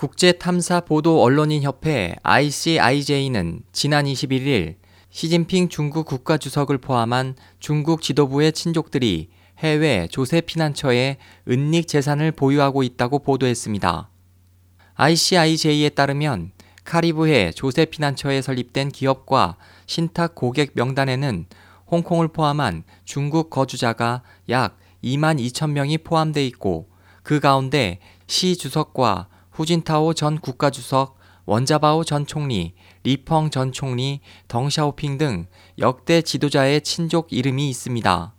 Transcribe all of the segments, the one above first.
국제탐사보도 언론인 협회 ICIJ는 지난 21일 시진핑 중국 국가주석을 포함한 중국 지도부의 친족들이 해외 조세 피난처에 은닉 재산을 보유하고 있다고 보도했습니다. ICIJ에 따르면 카리브해 조세 피난처에 설립된 기업과 신탁 고객 명단에는 홍콩을 포함한 중국 거주자가 약 2만 2천 명이 포함돼 있고 그 가운데 시 주석과 후진타오 전 국가주석, 원자바오 전 총리, 리펑 전 총리, 덩샤오핑 등 역대 지도자의 친족 이름이 있습니다.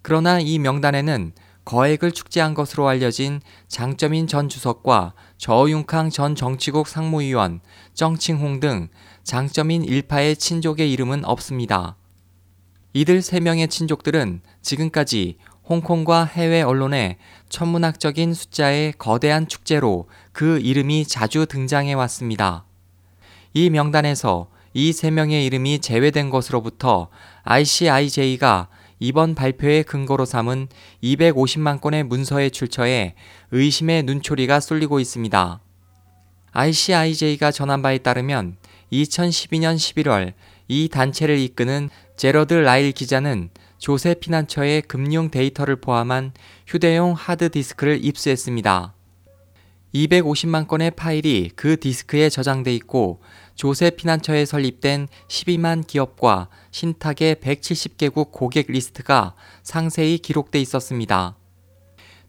그러나 이 명단에는 거액을 축제한 것으로 알려진 장점인 전 주석과 저윤캉 전 정치국 상무위원, 정칭홍 등 장점인 일파의 친족의 이름은 없습니다. 이들 3명의 친족들은 지금까지 홍콩과 해외 언론에 천문학적인 숫자의 거대한 축제로 그 이름이 자주 등장해 왔습니다. 이 명단에서 이 세 명의 이름이 제외된 것으로부터 ICIJ가 이번 발표의 근거로 삼은 250만 건의 문서의 출처에 의심의 눈초리가 쏠리고 있습니다. ICIJ가 전한 바에 따르면 2012년 11월 이 단체를 이끄는 제러드 라일 기자는 조세 피난처의 금융 데이터를 포함한 휴대용 하드디스크를 입수했습니다. 250만 건의 파일이 그 디스크에 저장돼 있고 조세 피난처에 설립된 12만 기업과 신탁의 170개국 고객 리스트가 상세히 기록돼 있었습니다.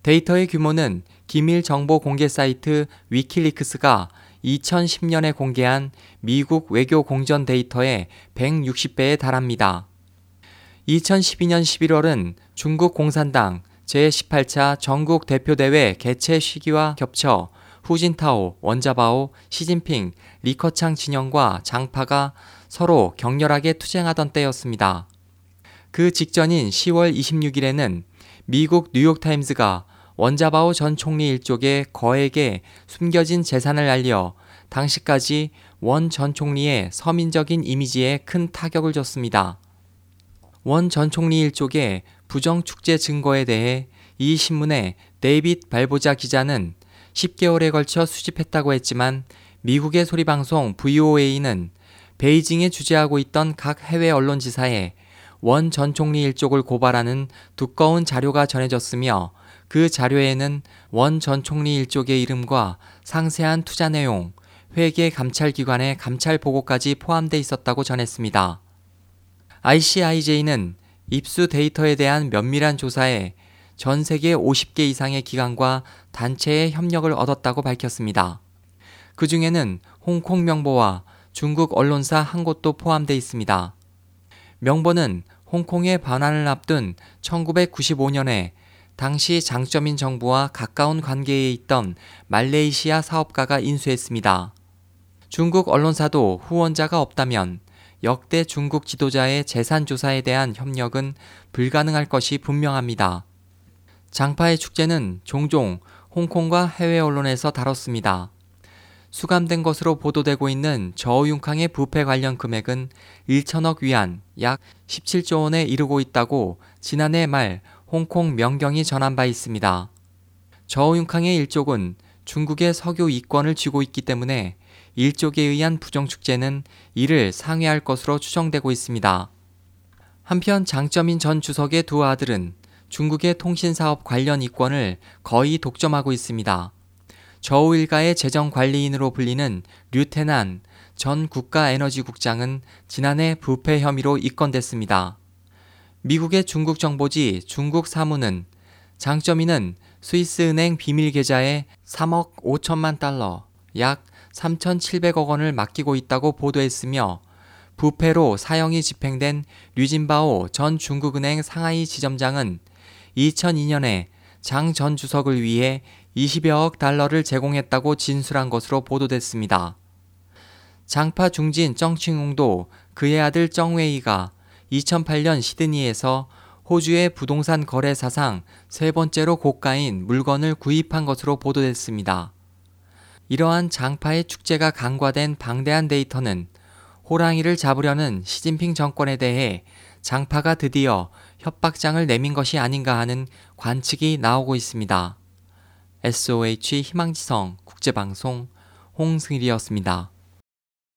데이터의 규모는 기밀 정보 공개 사이트 위키리크스가 2010년에 공개한 미국 외교 공전 데이터의 160배에 달합니다. 2012년 11월은 중국 공산당 제18차 전국 대표대회 개최 시기와 겹쳐 후진타오, 원자바오, 시진핑, 리커창 진영과 장파가 서로 격렬하게 투쟁하던 때였습니다. 그 직전인 10월 26일에는 미국 뉴욕타임즈가 원자바오 전 총리 일족의 거액의 숨겨진 재산을 알려 당시까지 원 전 총리의 서민적인 이미지에 큰 타격을 줬습니다. 원 전 총리 일족의 부정축제 증거에 대해 이 신문의 데이빗 발보자 기자는 10개월에 걸쳐 수집했다고 했지만 미국의 소리방송 VOA는 베이징에 주재하고 있던 각 해외 언론지사에 원 전 총리 일족을 고발하는 두꺼운 자료가 전해졌으며 그 자료에는 원 전 총리 일족의 이름과 상세한 투자 내용, 회계 감찰기관의 감찰 보고까지 포함돼 있었다고 전했습니다. ICIJ는 입수 데이터에 대한 면밀한 조사에 전 세계 50개 이상의 기관과 단체의 협력을 얻었다고 밝혔습니다. 그 중에는 홍콩 명보와 중국 언론사 한 곳도 포함되어 있습니다. 명보는 홍콩의 반환을 앞둔 1995년에 당시 장점인 정부와 가까운 관계에 있던 말레이시아 사업가가 인수했습니다. 중국 언론사도 후원자가 없다면 역대 중국 지도자의 재산 조사에 대한 협력은 불가능할 것이 분명합니다. 장파의 축제는 종종 홍콩과 해외 언론에서 다뤘습니다. 수감된 것으로 보도되고 있는 저우융캉의 부패 관련 금액은 1천억 위안, 약 17조 원에 이르고 있다고 지난해 말 홍콩 명경이 전한 바 있습니다. 저우융캉의 일족은 중국의 석유 이권을 쥐고 있기 때문에 일족에 의한 부정축제는 이를 상회할 것으로 추정되고 있습니다. 한편 장점인 전 주석의 두 아들은 중국의 통신사업 관련 이권을 거의 독점하고 있습니다. 저우 일가의 재정관리인으로 불리는 류테난 전 국가에너지국장은 지난해 부패 혐의로 입건됐습니다. 미국의 중국 정보지 중국 사무는 장점인은 스위스 은행 비밀 계좌에 3억 5천만 달러, 약 3,700억 원을 맡기고 있다고 보도했으며 부패로 사형이 집행된 류진바오 전 중국은행 상하이 지점장은 2002년에 장 전 주석을 위해 20여억 달러를 제공했다고 진술한 것으로 보도됐습니다. 장파 중진 정칭웅도 그의 아들 정웨이가 2008년 시드니에서 호주의 부동산 거래 사상 세 번째로 고가인 물건을 구입한 것으로 보도됐습니다. 이러한 장파의 축제가 간과된 방대한 데이터는 호랑이를 잡으려는 시진핑 정권에 대해 장파가 드디어 협박장을 내민 것이 아닌가 하는 관측이 나오고 있습니다. SOH 희망지성 국제방송 홍승일이었습니다.